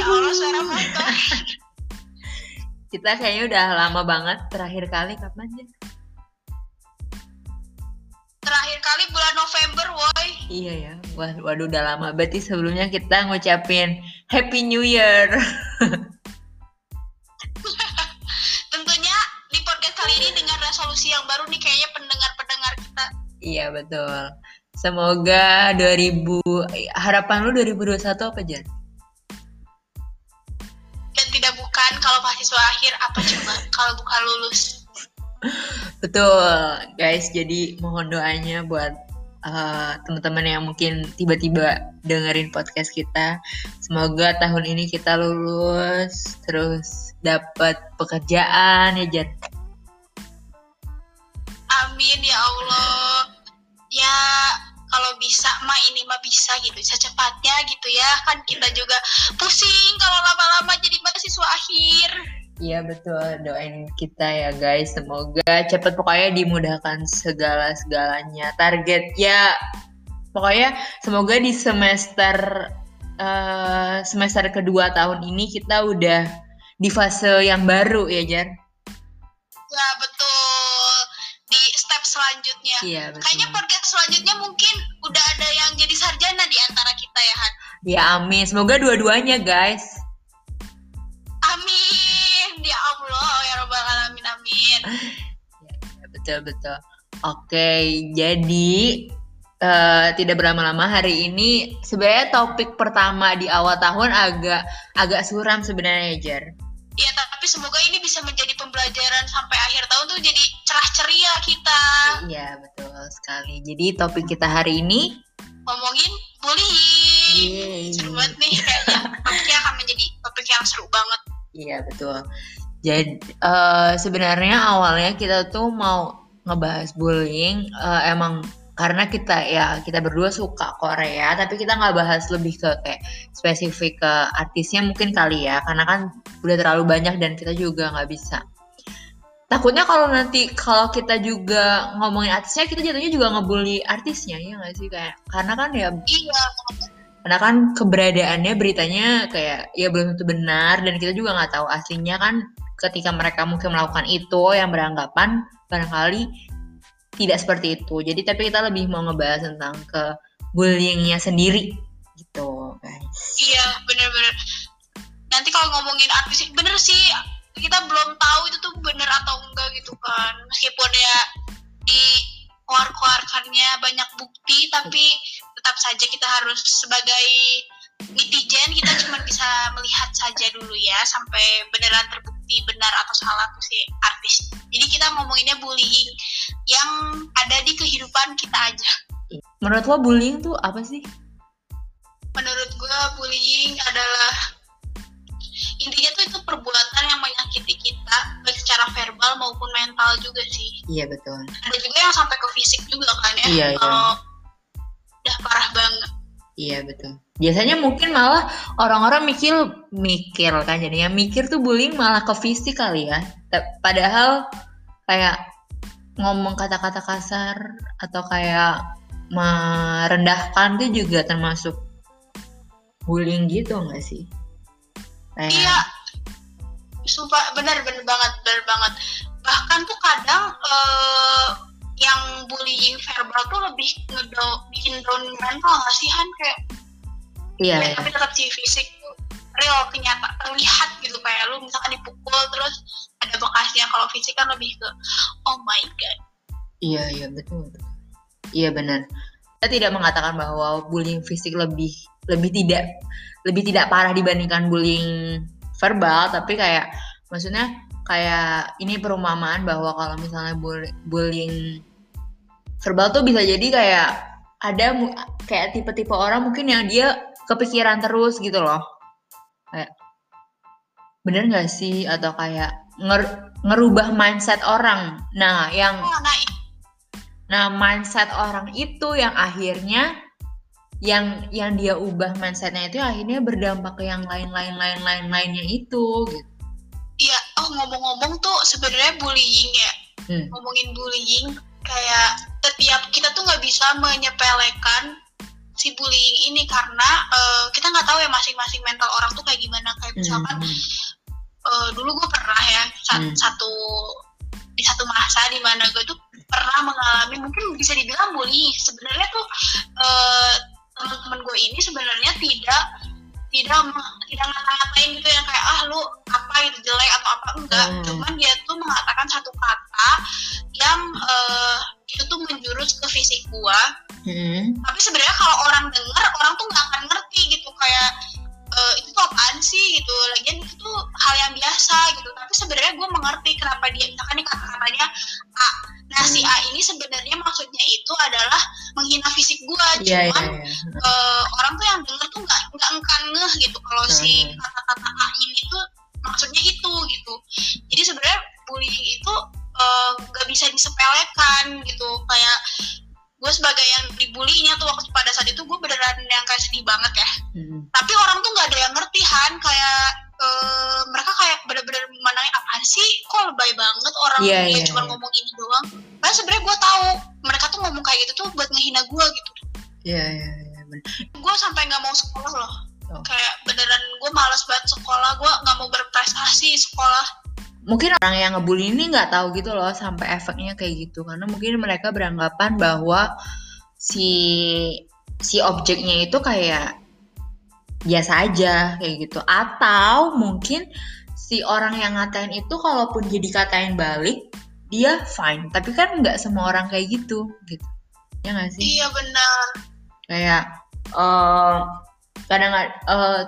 Ya Allah suara motor. Kita kayaknya udah lama banget terakhir kali kapan ya? Terakhir kali bulan November, woi. Iya ya, Wah, waduh udah lama. Berarti sebelumnya kita ngucapin Happy New Year. Tentunya di podcast kali ini dengan resolusi yang baru nih kayaknya pendengar-pendengar kita. iya betul. Semoga 2000 harapan lu 2021 apa Jan? Mahasiswa akhir apa coba kalau bukan lulus. Betul, guys. Jadi mohon doanya buat uh, teman-teman yang mungkin tiba-tiba dengerin podcast kita. Semoga tahun ini kita lulus, terus dapat pekerjaan ya Jan. Amin ya Allah. Ya kalau bisa mah ini mah bisa gitu secepatnya gitu ya kan kita juga pusing kalau lama-lama jadi mahasiswa akhir Iya betul, doain kita ya guys. Semoga cepet pokoknya dimudahkan segala segalanya. Target ya, pokoknya semoga di semester uh, semester kedua tahun ini kita udah di fase yang baru ya Jar. ya betul step selanjutnya Iya betul. kayaknya podcast selanjutnya mungkin udah ada yang jadi sarjana di antara kita ya Han Ya amin, semoga dua-duanya guys. amin ya Allah ya robbal alamin amin Ya, betul betul. Oke, jadi eh, tidak berlama-lama hari ini sebenarnya topik pertama di awal tahun agak agak suram sebenarnya Jar. Ya tapi semoga ini bisa menjadi pembelajaran sampai akhir tahun tuh jadi cerah ceria kita Iya betul sekali. Jadi topik kita hari ini, ngomongin bullying Yeay. seru banget nih kayaknya topiknya akan menjadi topik yang seru banget iya betul. Jadi eh, sebenarnya awalnya kita tuh mau ngebahas bullying eh, emang karena kita ya kita berdua suka Korea, tapi kita nggak bahas lebih ke kayak spesifik ke artisnya mungkin kali ya, karena kan udah terlalu banyak dan kita juga nggak bisa. Takutnya kalau nanti kalau kita juga ngomongin artisnya, kita jatuhnya juga ngebully artisnya ya nggak sih kayak karena kan ya iya karena kan keberadaannya beritanya kayak ya belum tentu benar dan kita juga nggak tahu aslinya kan ketika mereka mungkin melakukan itu yang beranggapan barangkali tidak seperti itu jadi tapi kita lebih mau ngebahas tentang ke bullyingnya sendiri gitu guys Iya, bener-bener. Nanti kalau ngomongin artis, bener sih kita belum tahu itu tuh bener atau enggak gitu kan. Meskipun ya di keluar-keluarkannya banyak bukti, tapi tetap saja kita harus sebagai netizen kita cuma bisa melihat saja dulu ya sampai beneran terbukti benar atau salah tuh si artis. Jadi kita ngomonginnya bullying yang ada di kehidupan kita aja. menurut lo bullying tuh apa sih menurut gue bullying adalah intinya tuh itu perbuatan yang menyakiti kita baik secara verbal maupun mental juga sih iya betul ada juga yang sampai ke fisik juga kan ya Iya, iya. kalau banget iya betul. Biasanya mungkin malah orang-orang mikir mikir kan jadinya mikir tuh bullying malah ke fisik kali ya. Padahal kayak ngomong kata-kata kasar atau kayak merendahkan tuh juga termasuk bullying gitu nggak sih? Kayak iya. Sumpah benar benar banget benar banget. Bahkan tuh kadang eh, yang bullying verbal tuh lebih ngedown bikin down mental nggak sih Han? Kayak iya. ya, tapi tetap si fisik tuh real kenyataan terlihat gitu. Kayak lu misalkan dipukul terus ada bekasnya. Kalau fisik kan lebih ke oh my god. Iya iya betul betul. Iya benar. Kita tidak mengatakan bahwa bullying fisik lebih lebih tidak lebih tidak parah dibandingkan bullying verbal, tapi kayak maksudnya kayak ini perumpamaan bahwa kalau misalnya bull- bullying verbal tuh bisa jadi kayak ada kayak tipe-tipe orang mungkin yang dia kepikiran terus gitu loh. Kayak bener nggak sih atau kayak nger- ngerubah mindset orang. Nah, yang oh, nah Nah, mindset orang itu yang akhirnya yang yang dia ubah mindsetnya itu akhirnya berdampak ke yang lain-lain lain-lain lainnya itu gitu. iya oh ngomong-ngomong tuh sebenarnya bullying ya Hmm. ngomongin bullying kayak setiap kita tuh nggak bisa menyepelekan si bullying ini karena eh, kita nggak tahu ya masing-masing mental orang tuh kayak gimana misalkan Hmm. eh, dulu gue pernah ya sa- Hmm. satu di satu masa di mana gue tuh pernah mengalami mungkin bisa dibilang bullying sebenarnya tuh eh, teman-teman gue ini sebenarnya tidak tidak tidak ngata-ngatain gitu yang kayak ah lu apa gitu jelek atau apa enggak Hmm. cuman dia tuh mengatakan satu kata yang eh, itu tuh menjurus ke fisik gua Hmm. tapi sebenarnya kalau orang dengar orang tuh nggak akan ngerti gitu kayak eh, itu tuh apaan sih gitu? Lagian itu tuh hal yang biasa gitu. Tapi sebenarnya gue mengerti kenapa dia misalkan nih kata-katanya A. Nah si A ini sebenarnya maksudnya itu adalah menghina fisik gue Iya, iya, cuman iya. eh, orang tuh yang denger tuh nggak nggak engkan ngeh gitu. Kalau si Hmm. kata-kata A ini tuh maksudnya itu gitu. Jadi sebenarnya bullying itu eh, nggak bisa disepelekan gitu. Kayak gue sebagai yang dibulinya tuh waktu pada saat itu gue beneran yang kayak sedih banget ya Hmm. tapi orang tuh nggak ada yang ngerti Han kayak eh, mereka kayak bener-bener memandangnya apaan sih kok lebay banget orang Iya, dia iya, cuma iya. ngomong ini doang padahal sebenarnya gue tahu mereka tuh ngomong kayak gitu tuh buat ngehina gue gitu Iya, iya, iya. bener. gue sampai nggak mau sekolah loh Oh. kayak beneran gue males banget sekolah gue nggak mau berprestasi sekolah Mungkin orang yang ngebully ini nggak tahu gitu loh sampai efeknya kayak gitu. Karena mungkin mereka beranggapan bahwa si si objeknya itu kayak biasa aja kayak gitu. Atau mungkin si orang yang ngatain itu kalaupun dia dikatain balik dia fine. Tapi kan nggak semua orang kayak gitu gitu. Ya nggak sih? Iya benar. Kayak eh kadang eh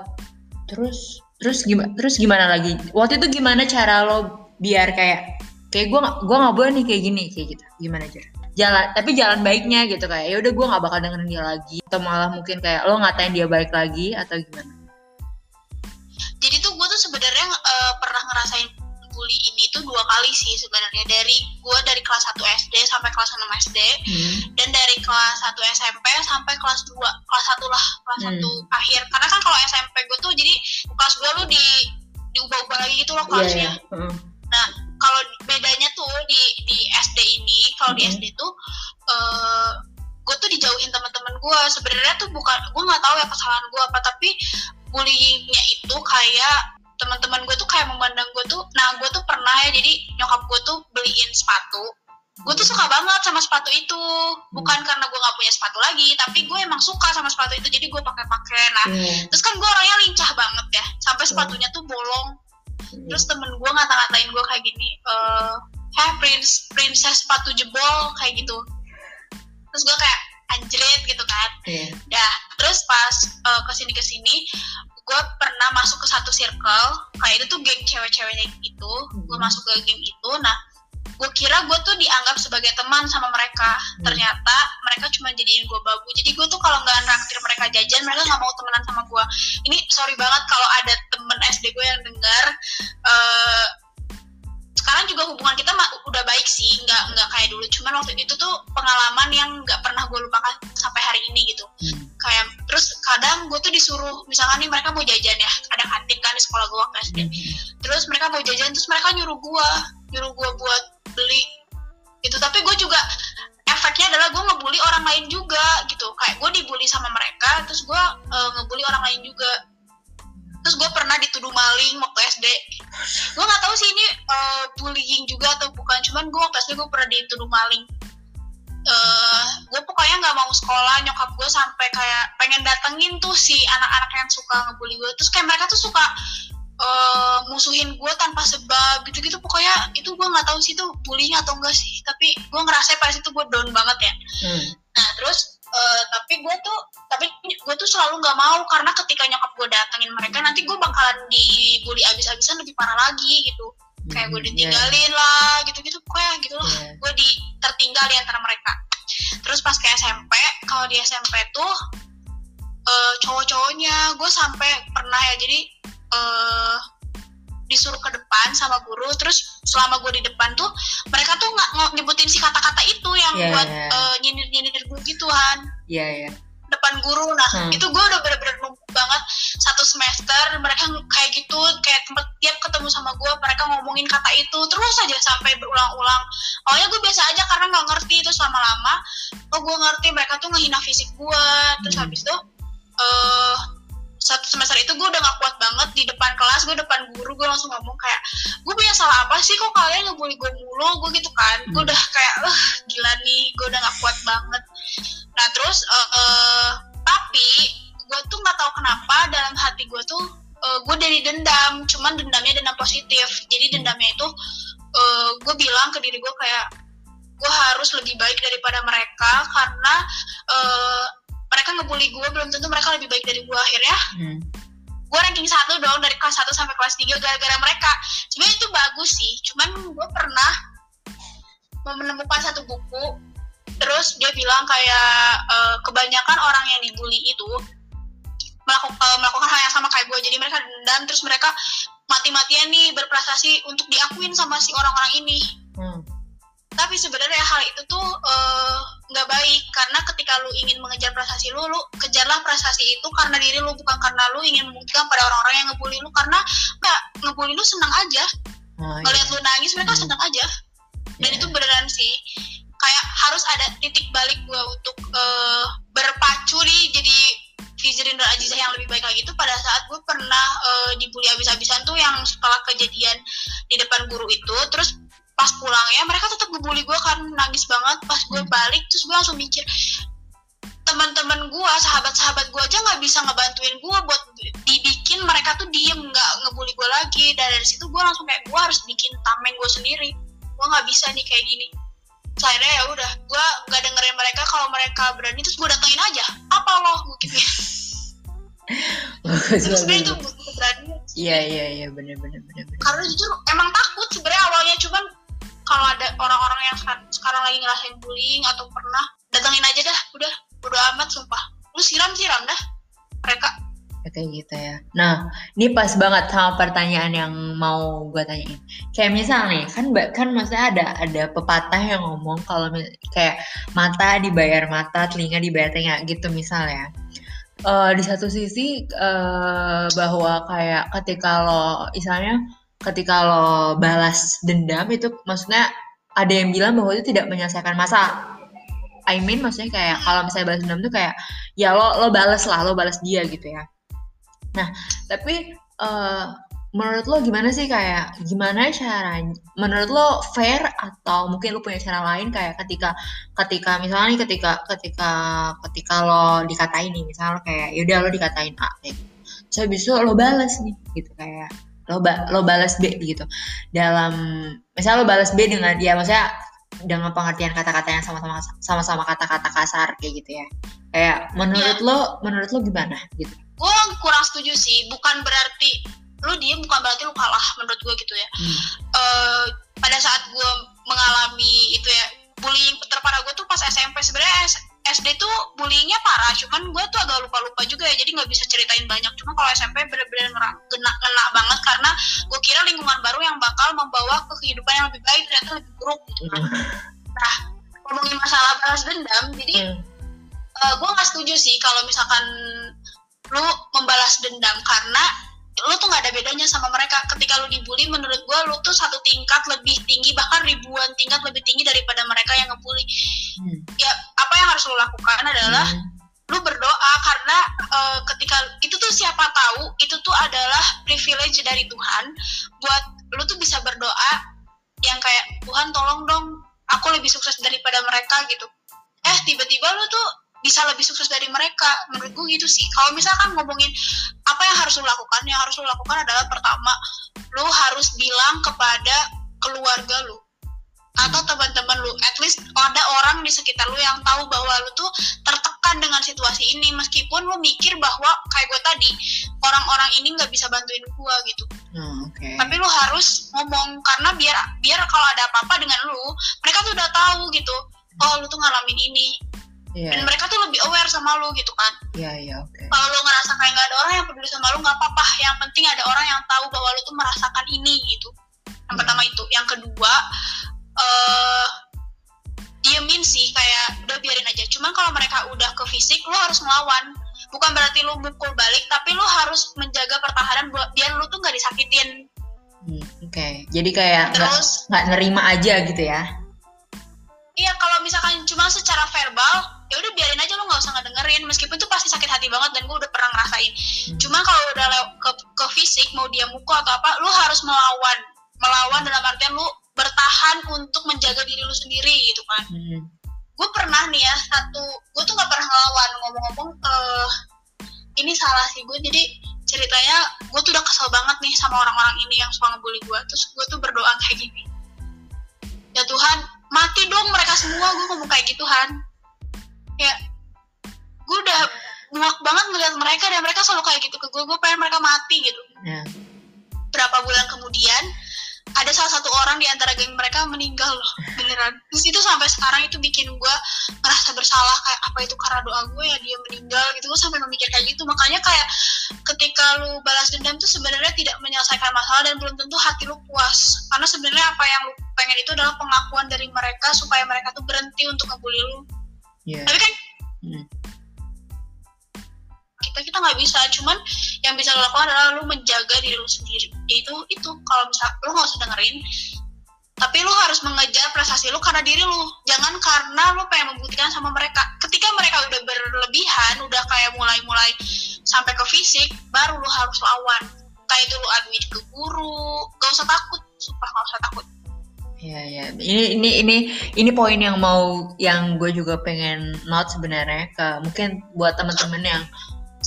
terus terus gimana terus gimana lagi? Waktu itu gimana cara lo biar kayak kayak gue gue nggak boleh nih kayak gini kayak gitu. Gimana cara? Jalan tapi jalan baiknya gitu kayak ya udah gue nggak bakal dengerin dia lagi. Atau malah mungkin kayak lo ngatain dia balik lagi atau gimana? Jadi tuh gue tuh sebenarnya eh, pernah ngerasain bully ini tuh dua kali sih sebenarnya dari gue dari kelas 1 SD sampai kelas 6 SD hmm. dan dari kelas 1 SMP sampai kelas 2 kelas 1 lah kelas Hmm. 1 akhir karena kan kalau SMP gue tuh jadi kelas 2 lu di diubah-ubah lagi gitu loh kelasnya iya. Heeh. Nah, kalau bedanya tuh di di SD ini, kalau di Mhm. SD tuh eh gue tuh dijauhin teman-teman gue. Sebenarnya tuh bukan gue nggak tahu ya kesalahan gue apa, tapi bullyingnya itu kayak teman-teman gue tuh kayak memandang gue tuh, nah gue tuh pernah ya jadi nyokap gue tuh beliin sepatu. Gue tuh suka banget sama sepatu itu, bukan karena gue nggak punya sepatu lagi, tapi gue emang suka sama sepatu itu, jadi gue pakai-pakai. Nah, Iya. terus kan gue orangnya lincah banget ya, sampai sepatunya tuh bolong terus temen gue ngata-ngatain gue kayak gini eh hey prince princess sepatu jebol kayak gitu terus gue kayak anjrit gitu kan Iya. dah terus pas eh, ke sini ke sini gue pernah masuk ke satu circle kayak itu tuh geng cewek-ceweknya gitu. Gue Hmm. masuk ke geng itu. Nah gue kira gue tuh dianggap sebagai teman sama mereka. Hmm. ternyata mereka cuma jadiin gue babu. Jadi gue tuh kalau nggak naktir mereka jajan mereka nggak mau temenan sama gue ini sorry banget kalau ada temen SD gue yang dengar eh sekarang juga hubungan kita udah baik sih. Nggak nggak kayak dulu. Cuman waktu itu tuh pengalaman yang nggak pernah gue lupakan sampai hari ini gitu. Hmm. Kayak terus kadang gue tuh disuruh misalkan nih mereka mau jajan ya ada kantin kan di sekolah gue waktu SD terus mereka mau jajan terus mereka nyuruh gue nyuruh gue buat beli. Gitu tapi gue juga efeknya adalah gue ngebully orang lain juga gitu. Kayak gue dibully sama mereka terus gue eh, ngebully orang lain juga. Terus gue pernah dituduh maling waktu SD gue nggak tahu sih ini eh, bullying juga atau bukan cuman gue waktu SD gue pernah dituduh maling eh gue pokoknya nggak mau sekolah nyokap gue sampai kayak pengen datengin tuh si anak-anak yang suka ngebully gue terus kayak mereka tuh suka eh, musuhin gue tanpa sebab gitu-gitu. Pokoknya itu gue nggak tahu sih itu bullying atau enggak sih. Tapi gue ngerasa pas itu gue down banget ya. Hmm. nah terus eh, tapi gue tuh tapi gue tuh selalu nggak mau karena ketika nyokap gue datengin mereka nanti gue bakalan dibully abis-abisan lebih parah lagi gitu. Kayak gue Hmm. Ditinggalin lah gitu-gitu. pokoknya gitu tertinggal di antara mereka terus pas ke SMP kalau di SMP tuh eh, cowok-cowoknya gue sampai pernah ya jadi eh disuruh ke depan sama guru terus selama gue di depan tuh mereka tuh nggak nyebutin si kata-kata itu yang Iya, buat iya. eh, nyindir-nyindir gue gituan Iya, iya. Depan guru. Nah Hmm. itu gue udah bener-bener numpuk banget satu semester. Mereka kayak gitu kayak tempat tiap ketemu sama gue mereka ngomongin kata itu terus aja sampai berulang-ulang. Awalnya gue biasa aja karena nggak ngerti terus lama-lama oh gue ngerti mereka tuh ngehina fisik gue terus Hmm. habis itu eh satu semester itu gue udah gak kuat banget di depan kelas gue langsung ngomong kayak gue punya salah apa sih? Kok kalian ngebully gue mulu? Gue gitu kan. Gue Hmm. udah kayak gila nih gue udah gak kuat banget nah terus eh, eh, tapi gue tuh nggak tahu kenapa dalam hati gue tuh eh, gue dari dendam. Cuman dendamnya dendam positif. Jadi Hmm. dendamnya itu eh, gue bilang ke diri gue kayak gue harus lebih baik daripada mereka karena eh, mereka ngebully gue belum tentu mereka lebih baik dari gue akhirnya Hmm. gue ranking satu dong dari kelas 1 sampai kelas 3 gara-gara mereka. Sebenarnya itu bagus sih. Cuman gue pernah menemukan satu buku terus dia bilang kayak eh, kebanyakan orang yang dibully itu melakukan, melakukan hal yang sama kayak gue jadi mereka dendam terus mereka mati-matian nih berprestasi untuk diakuin sama si orang-orang ini Hmm. tapi sebenarnya hal itu tuh eh, nggak baik karena ketika lu ingin mengejar prestasi lu lu kejarlah prestasi itu karena diri lu bukan karena lu ingin membuktikan pada orang-orang yang ngebully lu karena nggak ngebully lu senang aja Oh, iya. ngeliat lu nangis mereka Hmm. senang aja dan Iya. itu beneran sih harus ada titik balik gua untuk eh, berpacu nih jadi Fizrin dan Aziza yang lebih baik lagi. Itu pada saat gue pernah eh, dibully abis-abisan tuh yang setelah kejadian di depan guru itu. Terus pas pulangnya mereka tetap ngebully gue kan nangis banget. Pas gue Hmm. balik terus gue langsung mikir teman-teman gue sahabat-sahabat gue aja nggak bisa ngebantuin gue buat dibikin mereka tuh diem nggak ngebully gue lagi. Dan dari situ gue langsung kayak gue harus bikin tameng gue sendiri. Gue nggak bisa nih kayak gini Terus akhirnya ya udah gue nggak dengerin mereka. Kalau mereka berani terus gue datengin aja. Apa loh gue gitu. Bagus, terus sebenarnya itu sih. Iya iya iya. Benar benar benar. benar. karena jujur emang takut sebenarnya awalnya. Cuman kalau ada orang-orang yang sekarang, lagi ngerasain bullying atau pernah datengin aja dah. Udah udah amat sumpah. Lu siram siram dah. Mereka kayak gitu ya. Nah, ini pas banget sama pertanyaan yang mau gue tanyain. Kayak misal nih, kan kan maksudnya ada ada pepatah yang ngomong kalau kayak mata dibayar mata, telinga dibayar telinga gitu misalnya. Eh di satu sisi eh bahwa kayak ketika lo misalnya ketika lo balas dendam itu maksudnya ada yang bilang bahwa itu tidak menyelesaikan masalah. I mean maksudnya kayak kalau misalnya balas dendam tuh kayak ya lo lo balas lah, lo balas dia gitu ya. Nah, tapi eh, menurut lo gimana sih kayak gimana caranya? Menurut lo fair atau mungkin lo punya cara lain kayak ketika ketika misalnya nih ketika ketika ketika lo dikatain nih misalnya kayak yaudah lo dikatain A kayak gitu. Terus habis itu lo balas nih gitu kayak lo ba- lo balas B gitu dalam misalnya lo balas B dengan dia maksudnya dengan pengertian kata-kata yang sama-sama sama-sama kata-kata kasar kayak gitu ya kayak menurut lo menurut lo gimana gitu gue kurang setuju sih bukan berarti lu diem bukan berarti lu kalah menurut gue gitu ya. Hmm. eh pada saat gue mengalami itu ya bullying terparah gue tuh pas SMP sebenarnya SD tuh bullyingnya parah cuman gue tuh agak lupa-lupa juga ya jadi nggak bisa ceritain banyak. Cuma kalau SMP bener-bener kena kena banget karena gue kira lingkungan baru yang bakal membawa ke kehidupan yang lebih baik ternyata lebih buruk gitu kan. Nah ngomongin masalah balas dendam jadi Hmm. gue nggak setuju sih kalau misalkan lu membalas dendam karena lu tuh nggak ada bedanya sama mereka ketika lu dibully menurut gue lu tuh satu tingkat lebih tinggi bahkan ribuan tingkat lebih tinggi daripada mereka yang ngebully Hmm. ya apa yang harus lu lakukan adalah Hmm. lu berdoa karena eh, ketika itu tuh siapa tahu itu tuh adalah privilege dari Tuhan buat lu tuh bisa berdoa yang kayak Tuhan tolong dong aku lebih sukses daripada mereka gitu eh tiba-tiba lu tuh bisa lebih sukses dari mereka. Menurut gue gitu sih. Kalau misalkan ngomongin apa yang harus lu lakukan yang harus lu lakukan adalah pertama lu harus bilang kepada keluarga lu atau teman-teman lu. At least ada orang di sekitar lu yang tahu bahwa lu tuh tertekan dengan situasi ini. Meskipun lu mikir bahwa kayak gue tadi orang-orang ini nggak bisa bantuin gue gitu. Oh, oke. tapi lu harus ngomong karena biar biar kalau ada apa-apa dengan lu mereka tuh udah tahu gitu. Oh lu tuh ngalamin ini Iya, dan mereka tuh lebih aware sama lu gitu kan. Iya, iya, oke. kalau lu ngerasa kayak nggak ada orang yang peduli sama lu nggak apa-apa. Yang penting ada orang yang tahu bahwa lu tuh merasakan ini gitu. Yang Iya. pertama itu. Yang kedua eh diemin sih kayak udah biarin aja. Cuman kalau mereka udah ke fisik lu harus ngelawan. Bukan berarti lu mukul balik tapi lu harus menjaga pertahanan buat biar lu tuh nggak disakitin. Hmm, Oke, jadi kayak terus nggak nerima aja gitu ya? iya kalau misalkan cuma secara verbal ya udah biarin aja lo nggak usah ngedengerin. Meskipun itu pasti sakit hati banget dan gue udah pernah ngerasain. Hmm. cuma kalau udah lew- ke, ke fisik mau dia mukul atau apa lu harus melawan. Melawan dalam artian lu bertahan untuk menjaga diri lu sendiri gitu kan. Hmm. gue pernah nih ya satu gue tuh nggak pernah ngelawan. Ngomong-ngomong eh ini salah sih gue. Jadi ceritanya gue tuh udah kesel banget nih sama orang-orang ini yang suka ngebully gue. Terus gue tuh berdoa kayak gini. Ya Tuhan mati dong mereka semua. Gue ngomong kayak gitu Han ya gue udah muak banget ngeliat mereka dan mereka selalu kayak gitu ke gue gue pengen mereka mati gitu. Ya. berapa bulan kemudian ada salah satu orang di antara geng mereka meninggal loh beneran. Terus itu sampai sekarang itu bikin gue ngerasa bersalah kayak apa itu karena doa gue ya dia meninggal gitu. Gue sampai memikir kayak gitu. Makanya kayak ketika lu balas dendam tuh sebenarnya tidak menyelesaikan masalah dan belum tentu hati lu puas. Karena sebenarnya apa yang lu pengen itu adalah pengakuan dari mereka supaya mereka tuh berhenti untuk ngebully lu Iya. tapi kan Hmm. kita kita nggak bisa cuman yang bisa lo lakukan adalah lu menjaga diri lu sendiri. Yaitu itu kalau misal lu nggak usah dengerin tapi lu harus mengejar prestasi lu karena diri lu jangan karena lu pengen membuktikan sama mereka. Ketika mereka udah berlebihan udah kayak mulai-mulai sampai ke fisik baru lu harus lawan. Kayak itu lu aduin ke guru gak usah takut. Sumpah gak usah takut Iya, iya. Ini ini ini ini poin yang mau yang gue juga pengen note sebenarnya ke mungkin buat teman-teman yang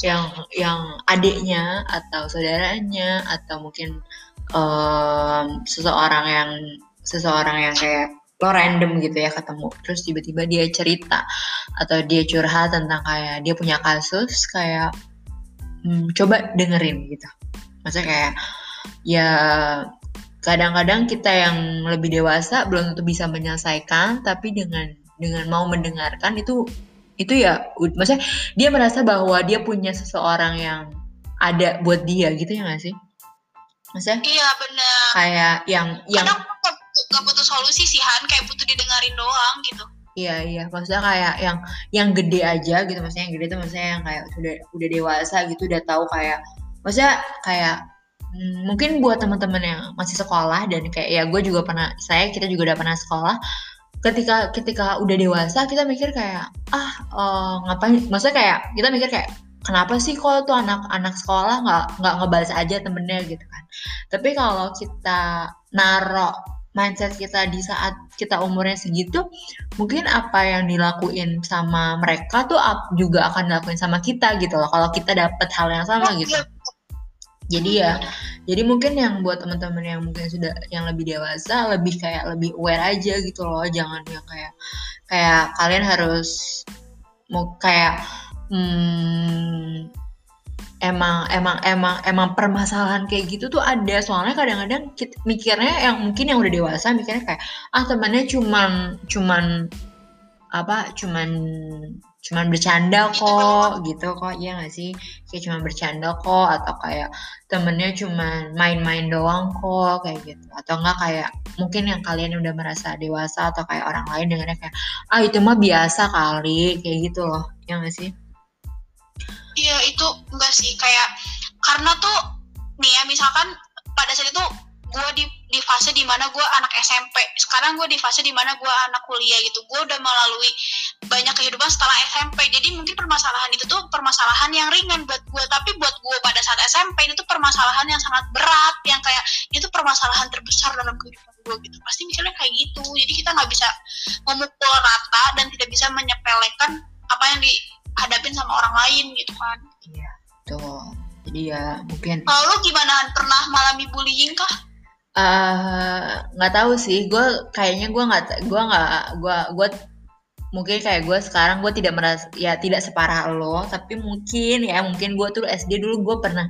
yang yang adiknya atau saudaranya atau mungkin em, seseorang yang seseorang yang kayak lo random gitu ya ketemu terus tiba-tiba dia cerita atau dia curhat tentang kayak dia punya kasus kayak hmm, coba dengerin gitu maksudnya kayak ya kadang-kadang kita yang lebih dewasa belum tentu bisa menyelesaikan tapi dengan dengan mau mendengarkan itu itu ya ud- maksudnya dia merasa bahwa dia punya seseorang yang ada buat dia gitu ya gak sih? Maksudnya iya bener kayak yang yang kadang gak, gak butuh solusi sih Han. Kayak butuh didengarin doang gitu. Iya iya, maksudnya kayak yang yang gede aja gitu, maksudnya yang gede tuh maksudnya yang kayak udah udah dewasa gitu, udah tahu kayak, maksudnya kayak hmm, mungkin buat teman-teman yang masih sekolah dan kayak ya gue juga pernah, saya kita juga udah pernah sekolah, ketika ketika udah dewasa kita mikir kayak ah eh, ngapain, maksudnya kayak kita mikir kayak kenapa sih kok tuh anak-anak sekolah nggak nggak ngebalas aja temennya? Gitu kan, tapi kalau kita narok mindset kita di saat kita umurnya segitu mungkin apa yang dilakuin sama mereka tuh juga akan dilakuin sama kita gitu loh. Kalau kita dapat hal yang sama gitu Iya, jadi ya jadi mungkin yang buat teman-teman yang mungkin sudah yang lebih dewasa lebih kayak lebih aware aja gitu loh. Jangan yang kayak kayak kalian harus mau kayak hmm, emang emang emang emang permasalahan kayak gitu tuh ada. Soalnya kadang-kadang mikirnya yang mungkin yang udah dewasa mikirnya kayak ah temannya cuman cuman apa cuman cuman bercanda kok gitu kok. Iya gak sih? Kayak cuman bercanda kok atau kayak temennya cuman main-main doang kok kayak gitu. Atau enggak kayak mungkin yang kalian udah merasa dewasa atau kayak orang lain dengarnya kayak ah itu mah biasa kali kayak gitu loh. Ya gak sih? Iya itu enggak sih. Kayak karena tuh nih ya misalkan pada saat itu gue di di fase di mana gue anak SMP sekarang gue di fase di mana gue anak kuliah gitu. Gue udah melalui banyak kehidupan setelah SMP jadi mungkin permasalahan itu tuh permasalahan yang ringan buat gue tapi buat gue pada saat SMP itu tuh permasalahan yang sangat berat. Yang kayak itu permasalahan terbesar dalam kehidupan gue gitu. Pasti mikirnya kayak gitu. Jadi kita nggak bisa memukul rata dan tidak bisa menyepelekan apa yang dihadapin sama orang lain gitu kan. Iya tuh jadi ya mungkin kalau lu gimana? Pernah mengalami bullying kah eh nggak tahu sih. Gue kayaknya gue nggak gue nggak gue gue mungkin kayak gue sekarang gue tidak merasa ya tidak separah lo tapi mungkin ya mungkin gue tuh SD dulu gue pernah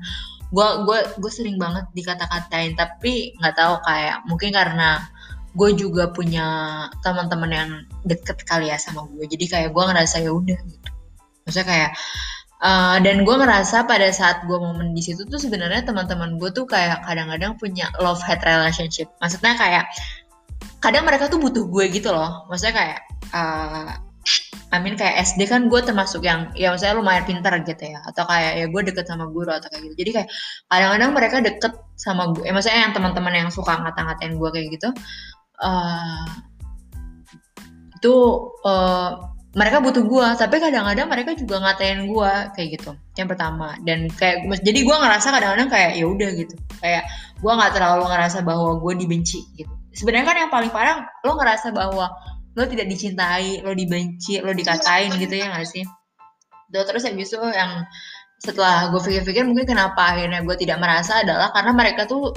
gue gue gue sering banget dikata-katain tapi nggak tahu kayak mungkin karena gue juga punya teman-teman yang deket kali ya sama gue jadi kayak gue ngerasa ya udah gitu. Maksudnya kayak Uh, dan gue ngerasa pada saat gue momen di situ tuh sebenarnya teman-teman gue tuh kayak kadang-kadang punya love hate relationship. Maksudnya kayak kadang mereka tuh butuh gue gitu loh. Maksudnya kayak uh, I mean kayak SD kan gue termasuk yang ya maksudnya lumayan pinter gitu ya atau kayak ya gue deket sama guru atau kayak gitu. Jadi kayak kadang-kadang mereka deket sama gue. Eh, maksudnya yang teman-teman yang suka ngata-ngatain gue kayak gitu. Uh, itu uh, mereka butuh gue tapi kadang-kadang mereka juga ngatain gue kayak gitu. Yang pertama. Dan kayak jadi gue ngerasa kadang-kadang kayak ya udah gitu. Kayak gue nggak terlalu ngerasa bahwa gue dibenci gitu. Sebenarnya kan yang paling parah lo ngerasa bahwa lo tidak dicintai lo dibenci lo dikatain gitu ya gak sih? Terus habis itu yang setelah gue pikir-pikir mungkin kenapa akhirnya gue tidak merasa adalah karena mereka tuh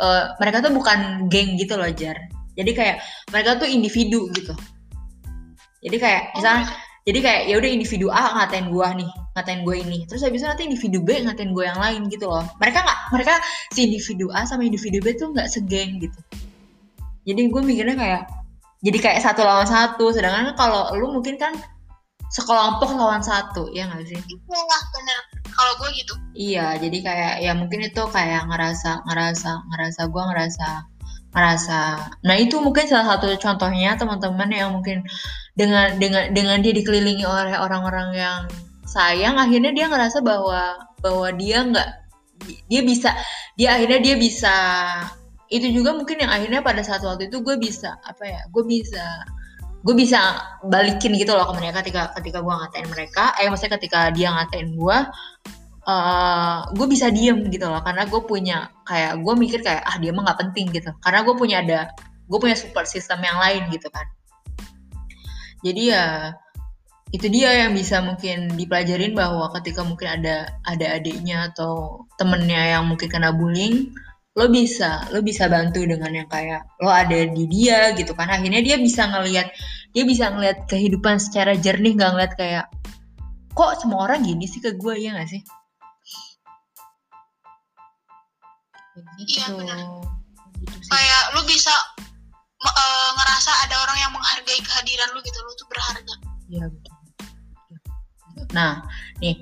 uh, mereka tuh bukan geng gitu loh jar. Jadi kayak mereka tuh individu gitu jadi kayak oh misalnya jadi kayak ya udah individu A ngatain gue nih ngatain gue ini. Terus habis itu nanti individu B ngatain gue yang lain gitu loh. Mereka nggak mereka si individu A sama individu B tuh nggak segeng gitu. Jadi gue mikirnya kayak jadi kayak satu lawan satu. Sedangkan kalau lu mungkin kan sekelompok lawan satu ya nggak sih? Iya bener. Kalau gue gitu. Iya jadi kayak ya mungkin itu kayak ngerasa ngerasa ngerasa gue ngerasa ngerasa nah itu mungkin salah satu contohnya teman-teman yang mungkin dengan dengan dengan dia dikelilingi oleh orang-orang yang sayang akhirnya dia ngerasa bahwa bahwa dia nggak dia bisa dia akhirnya dia bisa itu juga mungkin yang akhirnya pada saat waktu itu gue bisa apa ya gue bisa gue bisa balikin gitu loh ke mereka ketika ketika gue ngatain mereka. Eh maksudnya ketika dia ngatain gue uh, gue bisa diem gitu loh karena gue punya kayak gue mikir kayak ah dia mah nggak penting gitu. Karena gue punya ada gue punya support system yang lain gitu kan. Jadi ya itu dia yang bisa mungkin dipelajarin bahwa ketika mungkin ada ada adiknya atau temennya yang mungkin kena bullying lo bisa lo bisa bantu dengan yang kayak lo ada di dia gitu kan. Akhirnya dia bisa ngelihat dia bisa ngelihat kehidupan secara jernih nggak ngeliat kayak kok semua orang gini sih ke gue ya gak sih gitu. iya benar. Gitu kayak lo bisa uh, ngerasa ada orang yang menghargai kehadiran lu gitu lu tuh berharga. Iya betul. Nah nih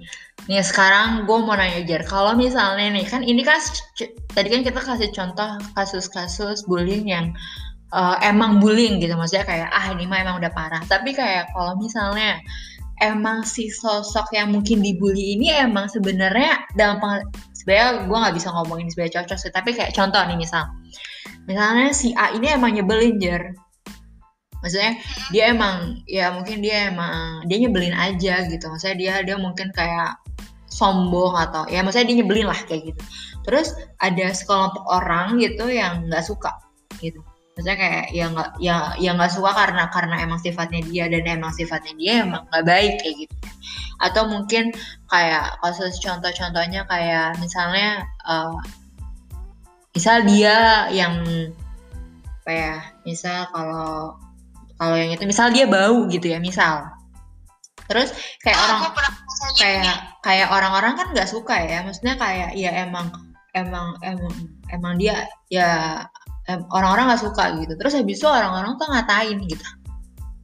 nih sekarang gue mau nanya Jar. Kalau misalnya nih kan ini kan tadi kan kita kasih contoh kasus-kasus bullying yang uh, emang bullying gitu. Maksudnya kayak ah ini mah emang udah parah. Tapi kayak kalau misalnya emang si sosok yang mungkin dibully ini emang sebenarnya dalam sebenarnya gue nggak bisa ngomongin sebenarnya cocok sih tapi kayak contoh nih misal. Misalnya si A ini emang nyebelin jer. Maksudnya dia emang ya mungkin dia emang dia nyebelin aja gitu. Maksudnya dia dia mungkin kayak sombong atau ya maksudnya dia nyebelin lah kayak gitu. Terus ada sekelompok orang gitu yang nggak suka gitu maksudnya kayak ya nggak ya ya nggak suka karena karena emang sifatnya dia dan emang sifatnya dia emang nggak baik kayak gitu. Atau mungkin kayak kasus contoh-contohnya kayak misalnya uh, misal dia yang apa ya misal kalau kalau yang itu misal dia bau gitu ya misal. Terus kayak oh, orang kayak kayak orang-orang kan nggak suka ya maksudnya kayak ya emang emang emang emang dia ya orang-orang nggak suka gitu. Terus habis itu orang-orang tuh ngatain gitu.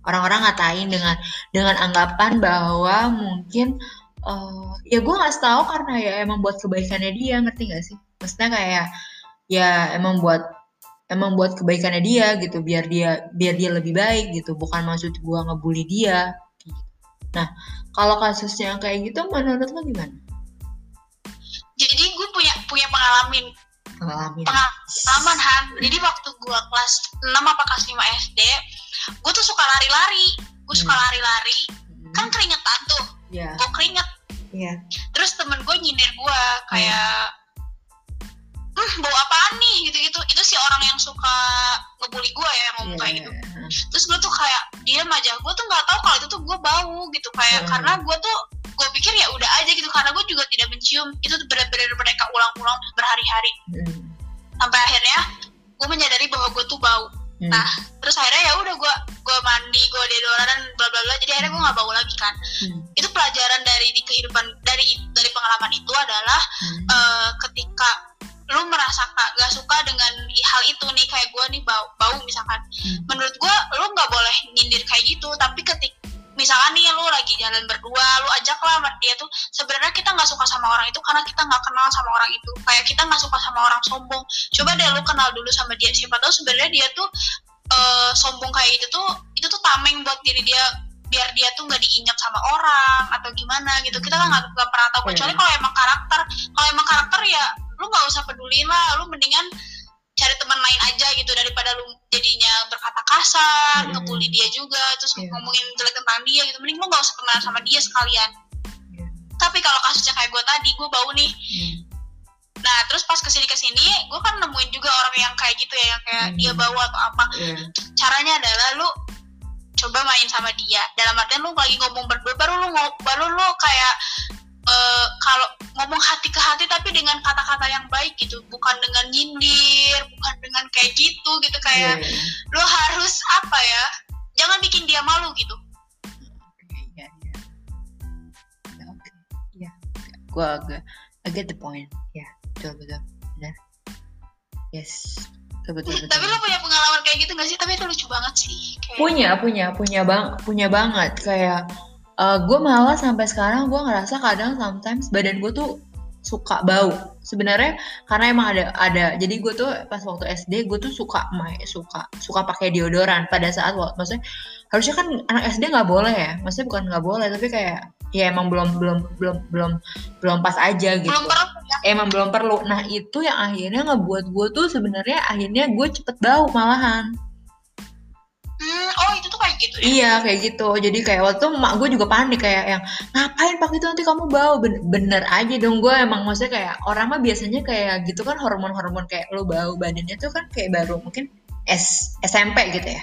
Orang-orang ngatain dengan dengan anggapan bahwa mungkin uh, ya gue nggak tahu karena ya emang buat kebaikannya dia ngerti gak sih? Maksudnya kayak ya emang buat emang buat kebaikannya dia gitu biar dia biar dia lebih baik gitu. Bukan maksud gua ngebully dia. Nah kalau kasusnya kayak gitu menurut lo gimana? Jadi gue punya punya pengalaman pengalaman pengalaman Han jadi waktu gue kelas 6 apa kelas 5 SD gue tuh suka lari-lari gue suka hmm. lari-lari hmm. kan keringetan tuh yeah. gue keringet yeah. terus temen gue nyindir gue kayak hmm, bau apaan nih gitu-gitu itu si orang yang suka ngebully gue ya ngomong yeah. kayak gitu iya, iya. terus gue tuh kayak dia aja gue tuh nggak tahu kalau itu tuh gue bau gitu kayak hmm. karena gue tuh gue pikir ya udah aja gitu karena gue juga tidak mencium itu benar-benar mereka ulang-ulang berhari-hari hmm. sampai akhirnya gue menyadari bahwa gue tuh bau hmm. nah terus akhirnya ya udah gue gue mandi gue deodoran bla bla bla jadi akhirnya gue nggak bau lagi kan hmm. itu pelajaran dari di kehidupan dari dari pengalaman itu adalah hmm. uh, ketika lu merasa gak suka dengan hal itu nih kayak gue nih bau bau misalkan hmm. menurut gue lu nggak boleh nyindir kayak gitu tapi ketik misalkan nih lu lagi jalan berdua lu ajak lah sama dia tuh sebenarnya kita nggak suka sama orang itu karena kita nggak kenal sama orang itu. Kayak kita nggak suka sama orang sombong. Coba deh lu kenal dulu sama dia. Siapa tahu sebenarnya dia tuh uh, sombong kayak itu tuh itu tuh tameng buat diri dia biar dia tuh nggak diinjak sama orang atau gimana gitu. Kita kan nggak pernah tahu. Iya. kecuali kalau emang karakter. Kalau emang karakter ya lu nggak usah peduli lah. Lu mendingan cari teman lain aja gitu daripada lu jadinya berkata kasar Mm-mm. ngebully dia juga terus Iya. ngomongin jelek tentang dia gitu mending lu gak usah temenan sama dia sekalian Iya. tapi kalau kasusnya kayak gue tadi gue bau nih Hmm. nah terus pas ke sini ke sini gue kan nemuin juga orang yang kayak gitu ya yang kayak Hmm. dia bawa atau apa Iya. caranya adalah lu coba main sama dia dalam artian lu lagi ngomong berdua baru lu baru lu kayak eh, kalau ngomong hati ke hati tapi dengan kata-kata yang baik gitu bukan dengan nyindir bukan dengan kayak gitu gitu Iya, kayak iya. lu harus apa ya jangan bikin dia malu gitu Oke, iya, iya. Ya, Oke, iya. Gua agak, I get the point. Ya, betul betul, benar. Yes, betul betul. betul. tapi lu punya pengalaman kayak gitu gak sih tapi itu lucu banget sih kayak punya punya punya bang punya banget kayak gue malah sampai sekarang gue ngerasa kadang sometimes badan gue tuh suka bau. Sebenarnya karena emang ada ada. Jadi gue tuh pas waktu SD gue tuh suka main suka suka pakai deodoran pada saat waktu maksudnya harusnya kan anak SD nggak boleh ya. Maksudnya bukan nggak boleh tapi kayak ya emang belum belum belum belum belum pas aja gitu. Belum pernah ya. Emang belum perlu. Nah itu yang akhirnya ngebuat gue tuh sebenarnya akhirnya gue cepet bau malahan gitu ya Iya kayak gitu. Jadi kayak waktu emak gue juga panik kayak yang ngapain pakai itu nanti kamu bau. Ben- bener aja dong gue emang maksudnya kayak orang mah biasanya kayak gitu kan hormon-hormon kayak lo bau badannya tuh kan kayak baru mungkin S SMP gitu ya.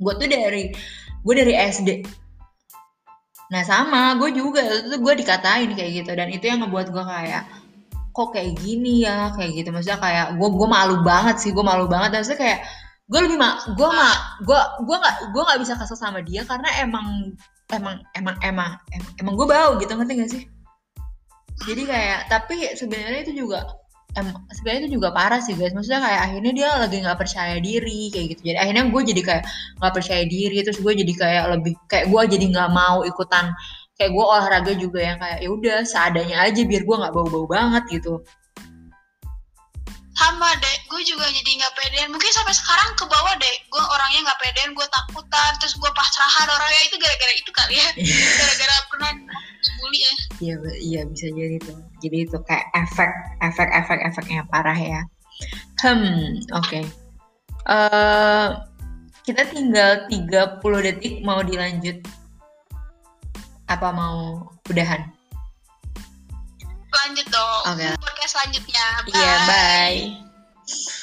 Gue tuh dari gue dari SD. Nah sama gue juga itu gue dikatain kayak gitu dan itu yang ngebuat gue kayak kok kayak gini ya kayak gitu maksudnya kayak gue gue malu banget sih gue malu banget maksudnya kayak gue lebih mak gue mak gue gue nggak gue nggak bisa kesel sama dia karena emang emang emang emang emang, emang gue bau gitu ngerti gak sih? Jadi kayak tapi sebenarnya itu juga em, sebenarnya itu juga parah sih guys. Maksudnya kayak akhirnya dia lagi nggak percaya diri kayak gitu. Jadi akhirnya gue jadi kayak nggak percaya diri terus gue jadi kayak lebih kayak gue jadi nggak mau ikutan kayak gue olahraga juga yang kayak ya udah seadanya aja biar gue nggak bau-bau banget gitu sama deh gue juga jadi nggak pedean mungkin sampai sekarang ke bawah deh gue orangnya nggak pedean gue takutan terus gue pasrahan orangnya itu gara-gara itu kali ya gara-gara pernah dibully ya Iya, iya bisa jadi tuh. Jadi itu kayak efek, efek, efek, efek yang parah ya. Hmm, oke. Eh, kita tinggal 30 detik mau dilanjut. Apa mau udahan? Lanjut dong Oke. podcast selanjutnya Iya, bye.